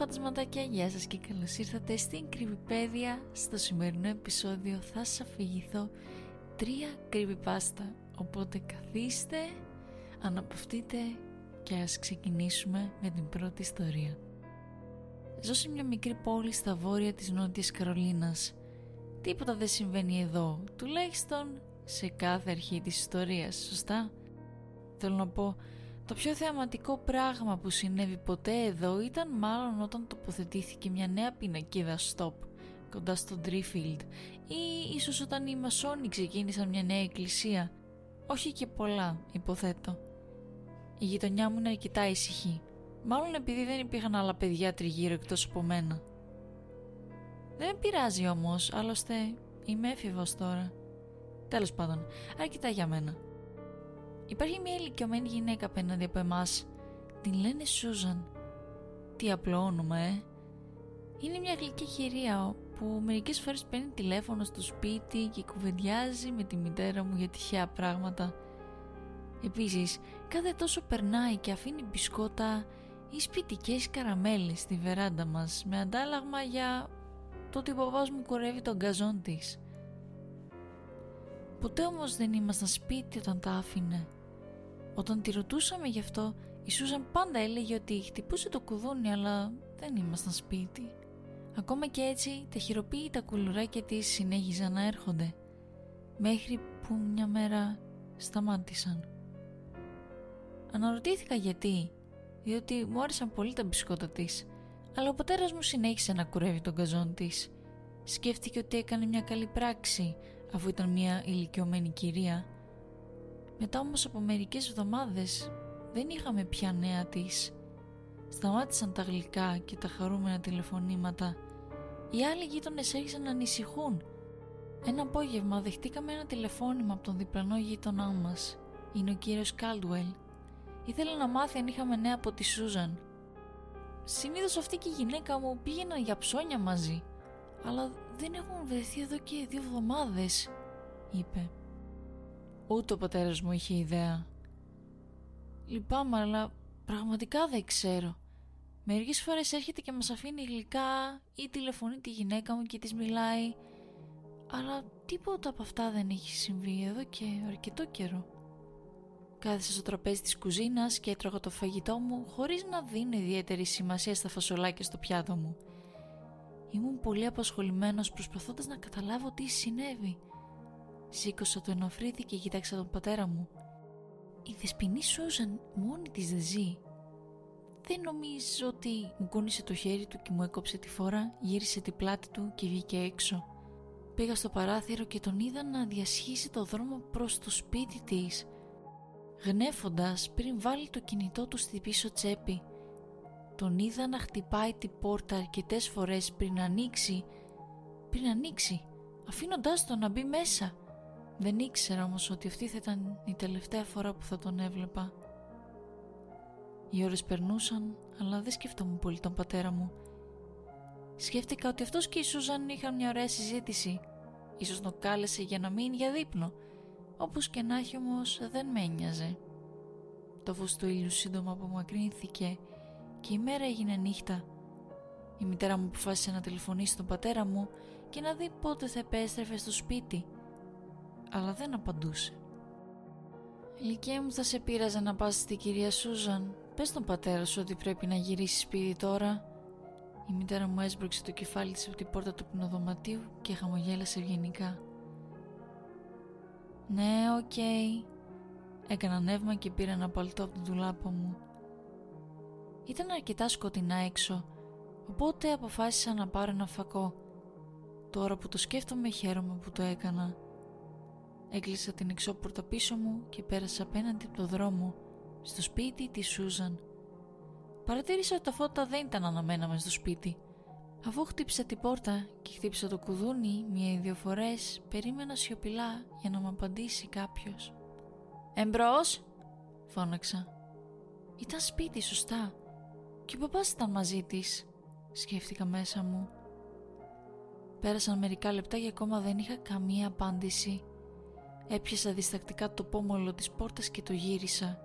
φαντασματάκια, γεια σας και καλώς ήρθατε στην Κρυβιπέδια. Στο σημερινό επεισόδιο θα σας αφηγηθώ τρία κρυβιπάστα. Οπότε καθίστε, αναπαυτείτε και ας ξεκινήσουμε με την πρώτη ιστορία. Ζω σε μια μικρή πόλη στα βόρεια της Νότιας Καρολίνας. Τίποτα δεν συμβαίνει εδώ, τουλάχιστον σε κάθε αρχή της ιστορίας, σωστά; Θέλω να πω, το πιο θεαματικό πράγμα που συνέβη ποτέ εδώ ήταν μάλλον όταν τοποθετήθηκε μια νέα πινακίδα stop κοντά στο Driffield ή ίσως όταν οι μασόνοι ξεκίνησαν μια νέα εκκλησία. Όχι και πολλά, υποθέτω. Η γειτονιά μου είναι αρκετά ησυχή. Μάλλον επειδή δεν υπήρχαν άλλα παιδιά τριγύρω εκτός από μένα. Δεν με πειράζει όμως, άλλωστε είμαι έφηβος τώρα. Τέλος πάντων, αρκετά για μένα. Υπάρχει μια ηλικιωμένη γυναίκα απέναντι από εμάς. Την λένε Σούζαν. Τι απλό όνομα, ε. Είναι μια γλυκή χειρία που μερικές φορές παίρνει τηλέφωνο στο σπίτι και κουβεντιάζει με τη μητέρα μου για τυχαία πράγματα. Επίσης, κάθε τόσο περνάει και αφήνει μπισκότα ή σπιτικές καραμέλες στη βεράντα μας με αντάλλαγμα για το ότι ο παπάς μου κορεύει τον γκαζόν της. Ποτέ όμως δεν ήμασταν σπίτι όταν τα άφηνε. Όταν τη ρωτούσαμε γι' αυτό, η Σούζαν πάντα έλεγε ότι χτυπούσε το κουδούνι αλλά δεν ήμασταν σπίτι. Ακόμα και έτσι τα χειροποίητα κουλουράκια της συνέχιζαν να έρχονται μέχρι που μια μέρα σταμάτησαν. Αναρωτήθηκα γιατί, διότι μου άρεσαν πολύ τα μπισκότα της, αλλά ο πατέρας μου συνέχισε να κουρεύει τον καζόν της. Σκέφτηκε ότι έκανε μια καλή πράξη αφού ήταν μια ηλικιωμένη κυρία μετά όμως από μερικές εβδομάδες δεν είχαμε πια νέα της. Σταμάτησαν τα γλυκά και τα χαρούμενα τηλεφωνήματα. Οι άλλοι γείτονες άρχισαν να ανησυχούν. Ένα απόγευμα δεχτήκαμε ένα τηλεφώνημα από τον διπλανό γείτονά μας. Είναι ο κύριος Κάλτουελ. Ήθελε να μάθει αν είχαμε νέα από τη Σούζαν. Συνήθως αυτή και η γυναίκα μου πήγαιναν για ψώνια μαζί. Αλλά δεν έχουν βρεθεί εδώ και δύο εβδομάδες, είπε. Ούτε ο πατέρας μου είχε ιδέα. Λυπάμαι, αλλά πραγματικά δεν ξέρω. Μερικές φορές έρχεται και μας αφήνει γλυκά ή τηλεφωνεί τη γυναίκα μου και της μιλάει. Αλλά τίποτα από αυτά δεν έχει συμβεί εδώ και αρκετό καιρό. Κάθισα στο τραπέζι της κουζίνας και έτρωγα το φαγητό μου χωρίς να δίνω ιδιαίτερη σημασία στα φασολάκια στο πιάτο μου. Ήμουν πολύ απασχολημένος προσπαθώντας να καταλάβω τι συνέβη. Σήκωσα το ενοφρίδι και κοίταξα τον πατέρα μου. Η δεσποινή Σούζαν μόνη της δεν ζει. Δεν νομίζω ότι μου κούνησε το χέρι του και μου έκοψε τη φορά, γύρισε την πλάτη του και βγήκε έξω. Πήγα στο παράθυρο και τον είδα να διασχίσει το δρόμο προς το σπίτι της. Γνέφοντας πριν βάλει το κινητό του στη πίσω τσέπη. Τον είδα να χτυπάει την πόρτα αρκετές φορές πριν ανοίξει, πριν ανοίξει, αφήνοντάς τον να μπει μέσα. Δεν ήξερα όμως ότι αυτή θα ήταν η τελευταία φορά που θα τον έβλεπα. Οι ώρες περνούσαν, αλλά δεν σκεφτόμουν πολύ τον πατέρα μου. Σκέφτηκα ότι αυτός και η Σούζαν είχαν μια ωραία συζήτηση. Ίσως τον κάλεσε για να μείνει για δείπνο. Όπως και να έχει όμως δεν με ένοιαζε. Το φως του ήλιου σύντομα απομακρύνθηκε και η μέρα έγινε νύχτα. Η μητέρα μου αποφάσισε να τηλεφωνήσει τον πατέρα μου και να δει πότε θα επέστρεφε στο σπίτι αλλά δεν απαντούσε. Λυκέ μου θα σε πείραζε να πας στη κυρία Σούζαν. Πες τον πατέρα σου ότι πρέπει να γυρίσεις σπίτι τώρα. Η μητέρα μου έσπρωξε το κεφάλι της από την πόρτα του υπνοδωματίου και χαμογέλασε ευγενικά. Ναι, OK. Okay. Έκανα νεύμα και πήρα ένα παλτό από την ντουλάπα μου. Ήταν αρκετά σκοτεινά έξω, οπότε αποφάσισα να πάρω ένα φακό. Τώρα που το σκέφτομαι χαίρομαι που το έκανα. Έκλεισα την εξώπορτα πίσω μου και πέρασα απέναντι από το δρόμο, στο σπίτι της Σούζαν. Παρατήρησα ότι τα φώτα δεν ήταν αναμένα μες στο σπίτι. Αφού χτύπησα την πόρτα και χτύπησα το κουδούνι μία ή δύο φορές, περίμενα σιωπηλά για να μου απαντήσει κάποιος. «Εμπρός!» φώναξα. Ήταν σπίτι, σωστά. Και ο παπάς ήταν μαζί της, σκέφτηκα μέσα μου. Πέρασαν μερικά λεπτά και ακόμα δεν είχα καμία απάντηση. Έπιασα διστακτικά το πόμολο της πόρτας και το γύρισα.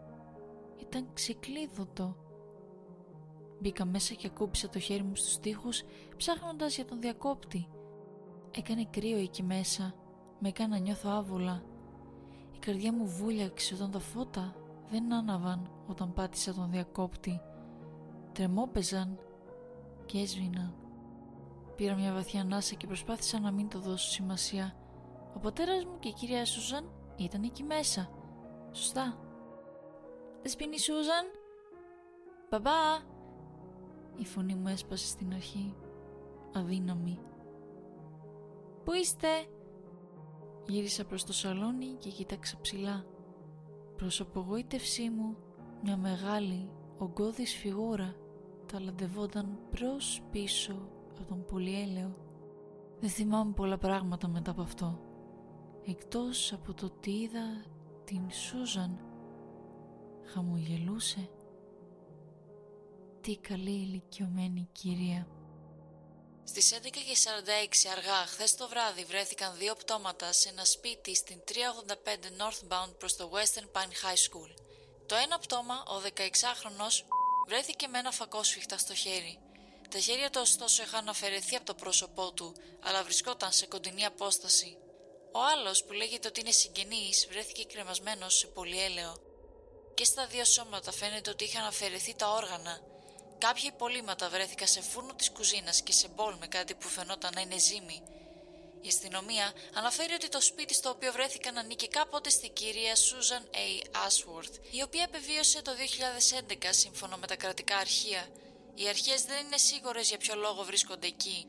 Ήταν ξεκλείδωτο. Μπήκα μέσα και ακούμπησα το χέρι μου στους τοίχους ψάχνοντας για τον διακόπτη. Έκανε κρύο εκεί μέσα. Με έκανε να νιώθω άβολα. Η καρδιά μου βούλιαξε όταν τα φώτα δεν άναβαν όταν πάτησα τον διακόπτη. Τρεμόπαιζαν και έσβηναν. Πήρα μια βαθιά ανάσα και προσπάθησα να μην το δώσω σημασία. Ο πατέρας μου και η κυρία Σούζαν ήταν εκεί μέσα. Σωστά. Δεσποινή Σούζαν; Μπαμπά. Η φωνή μου έσπασε στην αρχή. Αδύναμη. Πού είστε; Γύρισα προς το σαλόνι και κοίταξα ψηλά. Προς απογοήτευσή μου, μια μεγάλη, ογκώδης φιγούρα ταλαντευόταν προς πίσω από τον πολυέλαιο. Δεν θυμάμαι πολλά πράγματα μετά από αυτό. Εκτός από το ότι είδα την Σούζαν. Χαμογελούσε. Τι καλή ηλικιωμένη κυρία. Στις 11.46 αργά χθες το βράδυ βρέθηκαν δύο πτώματα σε ένα σπίτι στην 385 northbound προς το Western Pine High School. Το ένα πτώμα, ο 16χρονος, βρέθηκε με ένα φακό σφιχτά στο χέρι. Τα χέρια του ωστόσο είχαν αφαιρεθεί από το πρόσωπό του, αλλά βρισκόταν σε κοντινή απόσταση. Ο άλλος που λέγεται ότι είναι συγγενής βρέθηκε κρεμασμένος σε πολυέλαιο. Και στα δύο σώματα φαίνεται ότι είχαν αφαιρεθεί τα όργανα, Κάποια υπολείμματα βρέθηκαν σε φούρνο της κουζίνας και σε μπολ με κάτι που φαινόταν να είναι ζύμη. Η αστυνομία αναφέρει ότι το σπίτι στο οποίο βρέθηκαν ανήκει κάποτε στην κυρία Susan A. Ashworth, η οποία επιβίωσε το 2011 σύμφωνα με τα κρατικά αρχεία. Οι αρχές δεν είναι σίγουρες για ποιο λόγο βρίσκονται εκεί.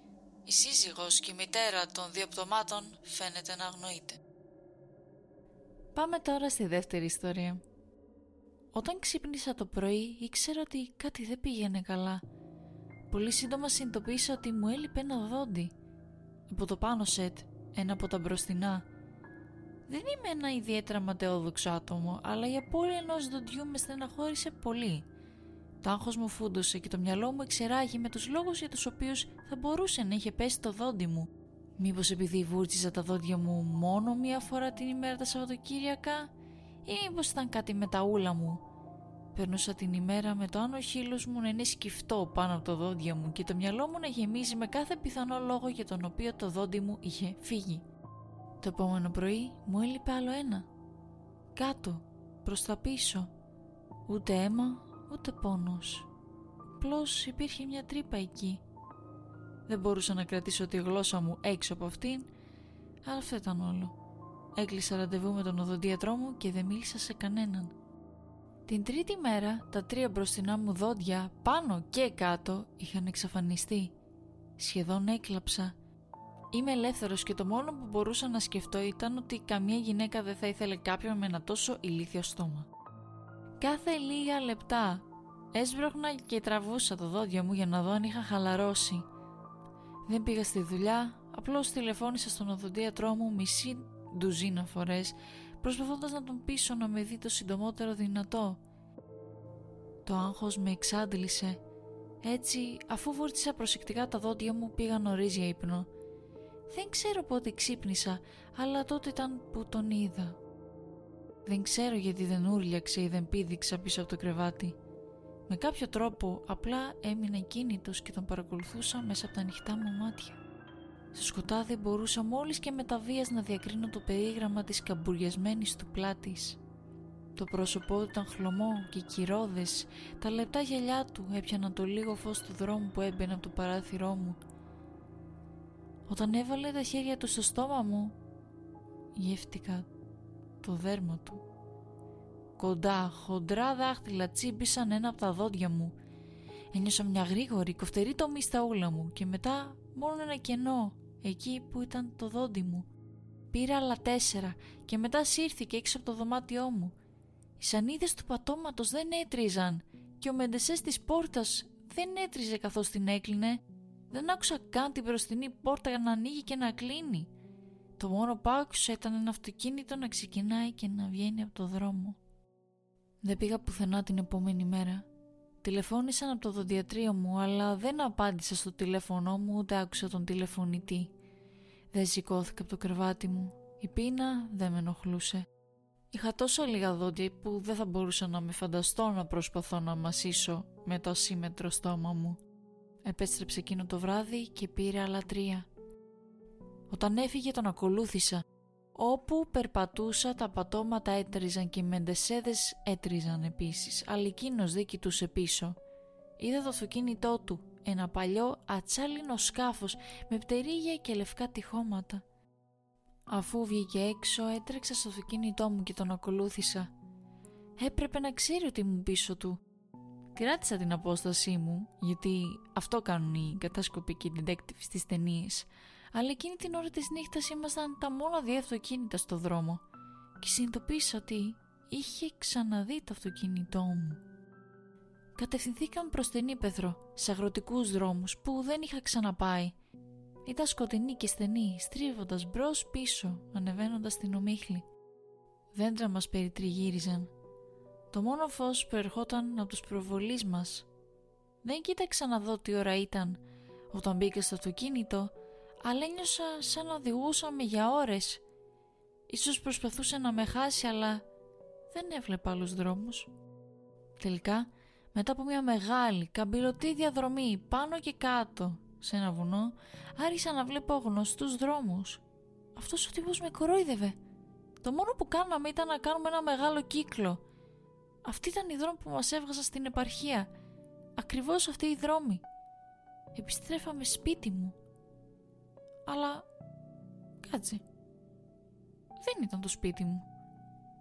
Η σύζυγος και η μητέρα των δύο πτωμάτων φαίνεται να αγνοείται. Πάμε τώρα στη δεύτερη ιστορία. Όταν ξύπνησα το πρωί ήξερα ότι κάτι δεν πήγαινε καλά. Πολύ σύντομα συνειδητοποίησα ότι μου έλειπε ένα δόντι. Από το πάνω σετ, ένα από τα μπροστινά. Δεν είμαι ένα ιδιαίτερα ματαιόδοξο άτομο, αλλά η απώλεια ενός δοντιού με στεναχώρησε πολύ. Το άγχο μου φούντωσε και το μυαλό μου εξεράγει με τους λόγους για τους οποίους θα μπορούσε να είχε πέσει το δόντι μου. Μήπως επειδή βούρτιζα τα δόντια μου μόνο μία φορά την ημέρα τα Σαββατοκύριακα, ή μήπως ήταν κάτι με τα ούλα μου. Περνούσα την ημέρα με το άνω χείλος μου να είναι σκυφτό πάνω από το δόντια μου και το μυαλό μου να γεμίζει με κάθε πιθανό λόγο για τον οποίο το δόντι μου είχε φύγει. Το επόμενο πρωί μου έλειπε άλλο ένα. Κάτω, προς τα πίσω. Ούτε αίμα, ούτε πόνος. Απλώς υπήρχε μια τρύπα εκεί. Δεν μπορούσα να κρατήσω τη γλώσσα μου έξω από αυτήν, αλλά αυτό ήταν όλο. Έκλεισα ραντεβού με τον οδοντίατρό μου και δεν μίλησα σε κανέναν. Την τρίτη μέρα τα τρία μπροστινά μου δόντια πάνω και κάτω είχαν εξαφανιστεί. Σχεδόν έκλαψα. Είμαι ελεύθερος και το μόνο που μπορούσα να σκεφτώ ήταν ότι καμία γυναίκα δεν θα ήθελε κάποιον με ένα τόσο ηλίθιο στόμα. Κάθε λίγα λεπτά έσβρωχνα και τραβούσα το δόντια μου για να δω αν είχα χαλαρώσει. Δεν πήγα στη δουλειά, απλώς τηλεφώνησα στον οδοντίατρό μου μισή ντουζίνα φορές προσπαθώντας να τον πείσω να με δει το συντομότερο δυνατό. Το άγχος με εξάντλησε. Έτσι, αφού βόρτισα προσεκτικά τα δόντια μου πήγα νωρίς για ύπνο. Δεν ξέρω πότε ξύπνησα, αλλά τότε ήταν που τον είδα. Δεν ξέρω γιατί δεν ούρλιαξε ή δεν πήδηξα πίσω από το κρεβάτι. Με κάποιο τρόπο απλά έμεινα κίνητος και τον παρακολουθούσα μέσα από τα ανοιχτά μου μάτια. Στο σκοτάδι μπορούσα μόλις και με τα βίας να διακρίνω το περίγραμμα της καμπουριασμένης του πλάτης. Το πρόσωπό του ήταν χλωμό και κυρώδες, τα λεπτά γυαλιά του έπιαναν το λίγο φως του δρόμου που έμπαινε από το παράθυρό μου. Όταν έβαλε τα χέρια του στο στόμα μου, γεύτηκα το δέρμα του. Κοντά, χοντρά δάχτυλα τσίμπησαν ένα από τα δόντια μου. Ένιωσα μια γρήγορη, κοφτερή τομή στα ούλα μου και μετά μόνο ένα κενό εκεί που ήταν το δόντι μου. Πήρα άλλα τέσσερα και μετά σύρθηκε έξω από το δωμάτιό μου. Οι σανίδες του πατώματος δεν έτριζαν και ο μεντεσές της πόρτας δεν έτριζε καθώς την έκλεινε. Δεν άκουσα καν την μπροστινή πόρτα να ανοίγει και να κλείνει. Το μόνο που άκουσα ήταν ένα αυτοκίνητο να ξεκινάει και να βγαίνει από το δρόμο. Δεν πήγα πουθενά την επόμενη μέρα. Τηλεφώνησαν από το δοντιατρίο μου, αλλά δεν απάντησα στο τηλέφωνό μου ούτε άκουσα τον τηλεφωνητή. Δεν σηκώθηκα από το κρεβάτι μου. Η πείνα δεν με ενοχλούσε. Είχα τόσο λίγα δόντια που δεν θα μπορούσα να με φανταστώ να προσπαθώ να μασίσω με το ασύμετρο στόμα μου. Επέστρεψε εκείνο το βράδυ και πήρε άλλα τρία. Όταν έφυγε τον ακολούθησα. Όπου περπατούσα τα πατώματα έτριζαν και οι μεντεσέδες έτριζαν επίσης, αλλά εκείνος δεν κοιτούσε πίσω. Είδα το αυτοκίνητό του, ένα παλιό ατσάλινο σκάφος με πτερίγια και λευκά τυχώματα. Αφού βγήκε έξω έτρεξα στο αυτοκίνητό μου και τον ακολούθησα. Έπρεπε να ξέρει ότι ήμουν πίσω του. Κράτησα την απόστασή μου, γιατί αυτό κάνουν οι κατάσκοποι και οι detectives στις ταινίες. Αλλά εκείνη την ώρα της νύχτας ήμασταν τα μόνα δύο αυτοκίνητα στο δρόμο και συνειδητοποίησα ότι είχε ξαναδεί το αυτοκίνητό μου. Κατευθυνθήκαμε προς την Ήπεθρο, σε αγροτικούς δρόμους που δεν είχα ξαναπάει ήταν σκοτεινή και στενή, στρίβοντας μπρος πίσω, ανεβαίνοντας την ομίχλη. Δέντρα μας περιτριγύριζαν. Το μόνο φως που ερχόταν από τους προβολείς μας. Δεν κοίταξα να δω τι ώρα ήταν όταν μπήκα στο αυτοκίνητο, αλλά ένιωσα σαν να οδηγούσαμε για ώρες. Ίσως προσπαθούσε να με χάσει, αλλά δεν έβλεπα άλλους δρόμους. Τελικά, μετά από μια μεγάλη, καμπυλωτή διαδρομή πάνω και κάτω σε ένα βουνό, άρχισα να βλέπω γνωστούς δρόμους. Αυτός ο τύπος με κορόιδευε. Το μόνο που κάναμε ήταν να κάνουμε ένα μεγάλο κύκλο. Αυτή ήταν η δρόμη που μας έβγαζα στην επαρχία. Ακριβώς αυτή η δρόμη. Επιστρέφαμε σπίτι μου. Αλλά... Κάτσε. Δεν ήταν το σπίτι μου.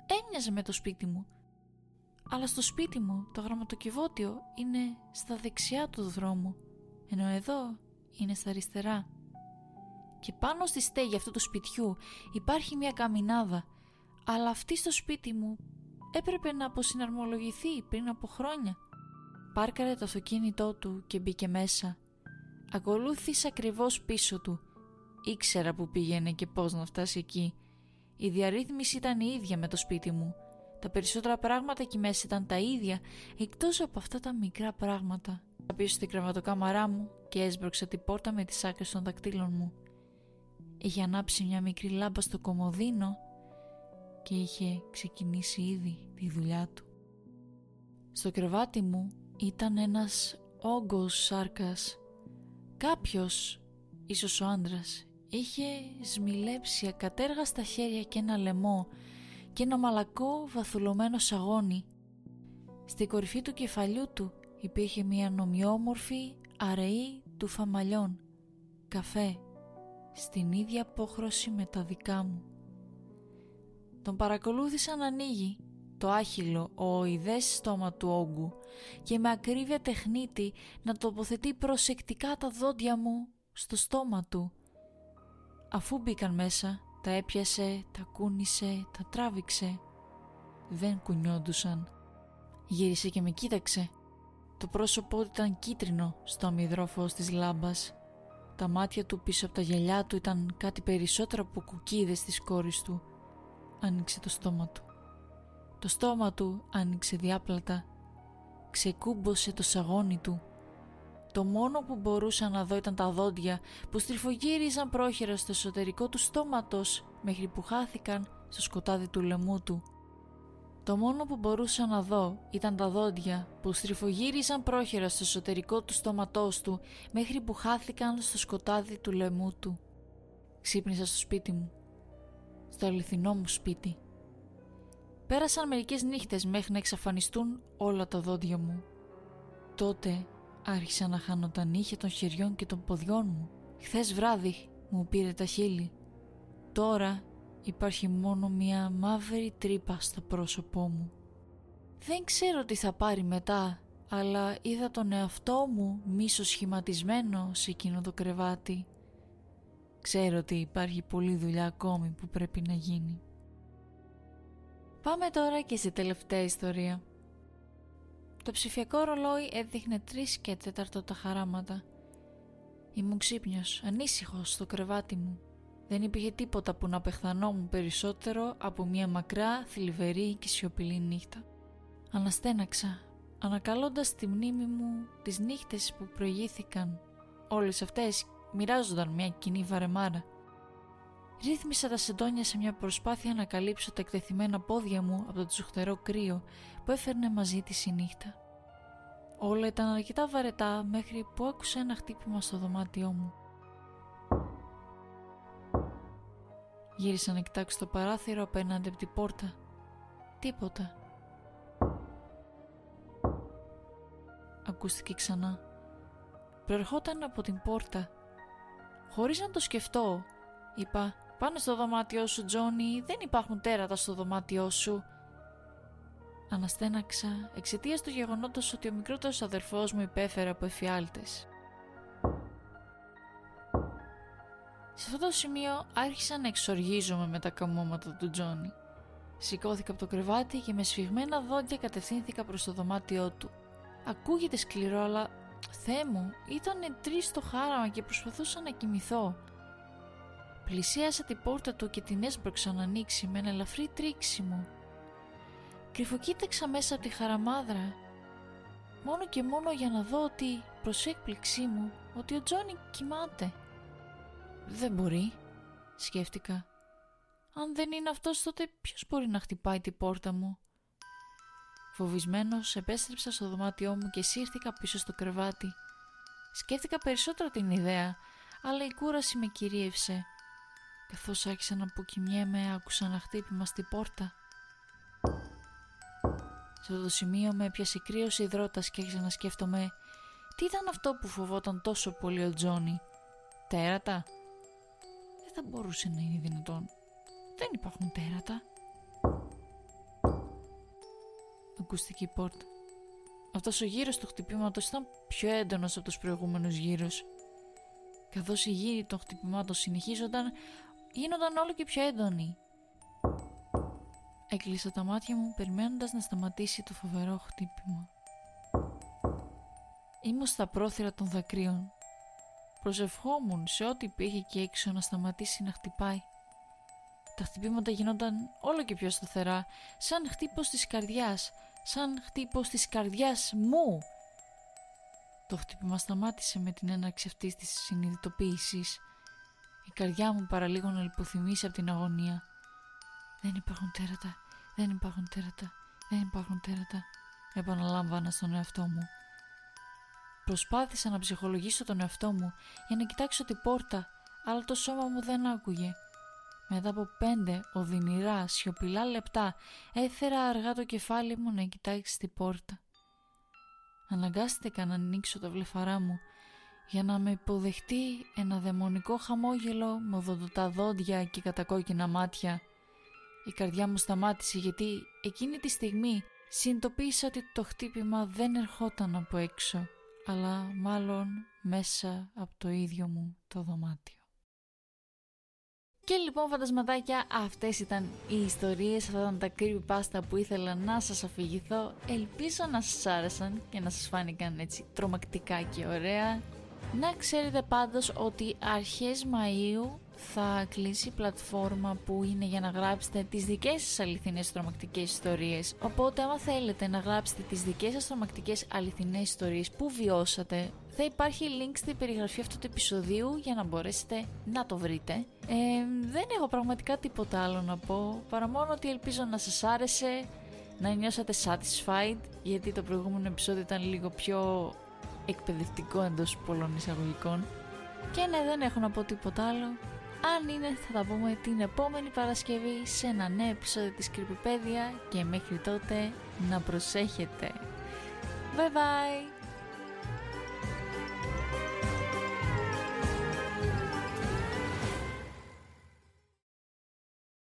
Έμοιαζε με το σπίτι μου. Αλλά στο σπίτι μου το γραμματοκιβώτιο είναι στα δεξιά του δρόμου. Ενώ εδώ είναι στα αριστερά. Και πάνω στη στέγη αυτού του σπιτιού υπάρχει μια καμινάδα, αλλά αυτή στο σπίτι μου έπρεπε να αποσυναρμολογηθεί πριν από χρόνια. Πάρκαρε το αυτοκίνητό του και μπήκε μέσα. Ακολούθησα ακριβώς πίσω του. Ήξερα που πήγαινε και πώς να φτάσει εκεί. Η διαρρύθμιση ήταν η ίδια με το σπίτι μου. Τα περισσότερα πράγματα εκεί μέσα ήταν τα ίδια, εκτός από αυτά τα μικρά πράγματα. Πίσω στην κρεβατοκάμαρά μου και έσπρωξα την πόρτα με τις άκρες των δακτύλων μου. Είχε ανάψει μια μικρή λάμπα στο κομοδίνο και είχε ξεκινήσει ήδη τη δουλειά του. Στο κρεβάτι μου ήταν ένας όγκος σάρκας. Κάποιος, ίσως ο άντρας, είχε σμιλέψει ακατέργαστα χέρια και ένα λαιμό και ένα μαλακό βαθουλωμένο σαγόνι. Στη κορυφή του κεφαλιού του υπήρχε μια νομιόμορφη αραιή του φαμαλιών, καφέ, στην ίδια απόχρωση με τα δικά μου. Τον παρακολούθησα να ανοίγει το άχυλο ο οειδές στόμα του όγκου και με ακρίβεια τεχνίτη να τοποθετεί προσεκτικά τα δόντια μου στο στόμα του. Αφού μπήκαν μέσα, τα έπιασε, τα κούνησε, τα τράβηξε. Δεν κουνιόντουσαν. Γύρισε και με κοίταξε το πρόσωπό του ήταν κίτρινο στο αμυδρό φως της λάμπας. Τα μάτια του πίσω από τα γυαλιά του ήταν κάτι περισσότερο από κουκίδες της κόρης του. Άνοιξε το στόμα του. Το στόμα του άνοιξε διάπλατα. Ξεκούμπωσε το σαγόνι του. Το μόνο που μπορούσα να δω ήταν τα δόντια που στριφογύριζαν πρόχειρα στο εσωτερικό του στόματος μέχρι που χάθηκαν στο σκοτάδι του λαιμού του. Το μόνο που μπορούσα να δω ήταν τα δόντια που στριφογύριζαν πρόχειρα στο εσωτερικό του στόματός του μέχρι που χάθηκαν στο σκοτάδι του λαιμού του. Ξύπνησα στο σπίτι μου. Στο αληθινό μου σπίτι. Πέρασαν μερικές νύχτες μέχρι να εξαφανιστούν όλα τα δόντια μου. Τότε άρχισα να χάνω τα νύχια των χεριών και των ποδιών μου. Χθες βράδυ μου πήρε τα χείλη. Τώρα Υπάρχει μόνο μια μαύρη τρύπα στο πρόσωπό μου. Δεν ξέρω τι θα πάρει μετά, αλλά είδα τον εαυτό μου μίσο σχηματισμένο σε εκείνο το κρεβάτι. Ξέρω ότι υπάρχει πολλή δουλειά ακόμη που πρέπει να γίνει. Πάμε τώρα και στη τελευταία ιστορία. Το ψηφιακό ρολόι έδειχνε τρεις και τέταρτο τα χαράματα. Ήμουν ξύπνιος, ανήσυχος στο κρεβάτι μου. Δεν υπήρχε τίποτα που να απεχθανόμουν περισσότερο από μια μακρά, θλιβερή και σιωπηλή νύχτα. Αναστέναξα, ανακαλώντας τη μνήμη μου τις νύχτες που προηγήθηκαν. Όλες αυτές μοιράζονταν μια κοινή βαρεμάρα. Ρύθμισα τα σεντόνια σε μια προσπάθεια να καλύψω τα εκτεθειμένα πόδια μου από το τσουχτερό κρύο που έφερνε μαζί της η νύχτα. Όλα ήταν αρκετά βαρετά μέχρι που άκουσα ένα χτύπημα στο δωμάτιό μου. Γύρισα να κοιτάξω το παράθυρο απέναντι από την πόρτα. Τίποτα. Ακούστηκε ξανά. Προερχόταν από την πόρτα. Χωρίς να το σκεφτώ, είπα «Πάνε στο δωμάτιό σου, Τζόνι, δεν υπάρχουν τέρατα στο δωμάτιό σου». Αναστέναξα εξαιτίας του γεγονότος ότι ο μικρότερος αδερφός μου υπέφερε από εφιάλτες. Σε αυτό το σημείο άρχισα να εξοργίζομαι με τα καμώματα του Τζόνι. Σηκώθηκα από το κρεβάτι και με σφιγμένα δόντια κατευθύνθηκα προς το δωμάτιό του. Ακούγεται σκληρό αλλά Θεέ μου, ήταν τρεις στο χάραμα και προσπαθούσα να κοιμηθώ. Πλησίασα την πόρτα του και την έσπρωξα να ανοίξει με ένα ελαφρύ τρίξιμο. Κρυφοκοίταξα μέσα από τη χαραμάδρα, μόνο και μόνο για να δω ότι, προς έκπληξή μου, ότι ο Τζόνι κοιμάται. Δεν μπορεί, σκέφτηκα. Αν δεν είναι αυτός τότε ποιος μπορεί να χτυπάει την πόρτα μου; Φοβισμένος επέστρεψα στο δωμάτιό μου και σύρθηκα πίσω στο κρεβάτι. Σκέφτηκα περισσότερο την ιδέα, αλλά η κούραση με κυρίευσε. Καθώς άρχισα να αποκοιμιέμαι άκουσα ένα χτύπημα στη πόρτα. Σε αυτό το σημείο με έπιασε κρύος υδρότας και άρχισα να σκέφτομαι τι ήταν αυτό που φοβόταν τόσο πολύ ο Τζόνι; Τέρατα; Δεν θα μπορούσε να είναι δυνατόν. Δεν υπάρχουν τέρατα. Ακούστηκε η πόρτα. Αυτός ο γύρος του χτυπήματος ήταν πιο έντονος από τους προηγούμενους γύρους. Καθώς οι γύροι των χτυπημάτων συνεχίζονταν, γίνονταν όλο και πιο έντονοι. Έκλεισα τα μάτια μου περιμένοντας να σταματήσει το φοβερό χτύπημα. Ήμουν στα πρόθυρα των δακρύων. Προσευχόμουν σε ό,τι υπήρχε και έξω να σταματήσει να χτυπάει. Τα χτυπήματα γινόταν όλο και πιο σταθερά, σαν χτύπος της καρδιάς, σαν χτύπος της καρδιάς μου. Το χτύπημα σταμάτησε με την έναρξη αυτής της συνειδητοποίησης. Η καρδιά μου παραλίγο να λιποθυμήσει από την αγωνία. Δεν υπάρχουν τέρατα, δεν υπάρχουν τέρατα, δεν υπάρχουν τέρατα, επαναλάμβανα στον εαυτό μου. Προσπάθησα να ψυχολογήσω τον εαυτό μου για να κοιτάξω την πόρτα, αλλά το σώμα μου δεν άκουγε. Μετά από πέντε οδυνηρά σιωπηλά λεπτά έφερα αργά το κεφάλι μου να κοιτάξει την πόρτα. Αναγκάστηκα να ανοίξω τα βλεφαρά μου για να με υποδεχτεί ένα δαιμονικό χαμόγελο με οδοντοτά δόντια και κατακόκκινα μάτια. Η καρδιά μου σταμάτησε γιατί εκείνη τη στιγμή συνειδητοποίησα ότι το χτύπημα δεν ερχόταν από έξω αλλά μάλλον μέσα από το ίδιο μου το δωμάτιο. Και λοιπόν φαντασματάκια αυτές ήταν οι ιστορίες, αυτά ήταν τα creepypasta που ήθελα να σας αφηγηθώ. Ελπίζω να σας άρεσαν και να σας φάνηκαν έτσι τρομακτικά και ωραία. Να ξέρετε πάντως ότι αρχές Μαΐου θα κλείσει η πλατφόρμα που είναι για να γράψετε τις δικές σας αληθινές τρομακτικές ιστορίες. Οπότε άμα θέλετε να γράψετε τις δικές σας τρομακτικές αληθινές ιστορίες που βιώσατε, θα υπάρχει link στην περιγραφή αυτού του επεισοδίου για να μπορέσετε να το βρείτε. Ε, δεν έχω πραγματικά τίποτα άλλο να πω, παρά μόνο ότι ελπίζω να σας άρεσε, να νιώσατε satisfied, γιατί το προηγούμενο επεισόδιο ήταν λίγο πιο εκπαιδευτικό εντός πολλών εισαγωγικών. Και ναι, δεν έχω να πω τίποτα άλλο. Αν είναι θα τα πούμε την επόμενη Παρασκευή σε ένα νέο επεισόδιο της Creepypedia και μέχρι τότε να προσέχετε. Bye bye!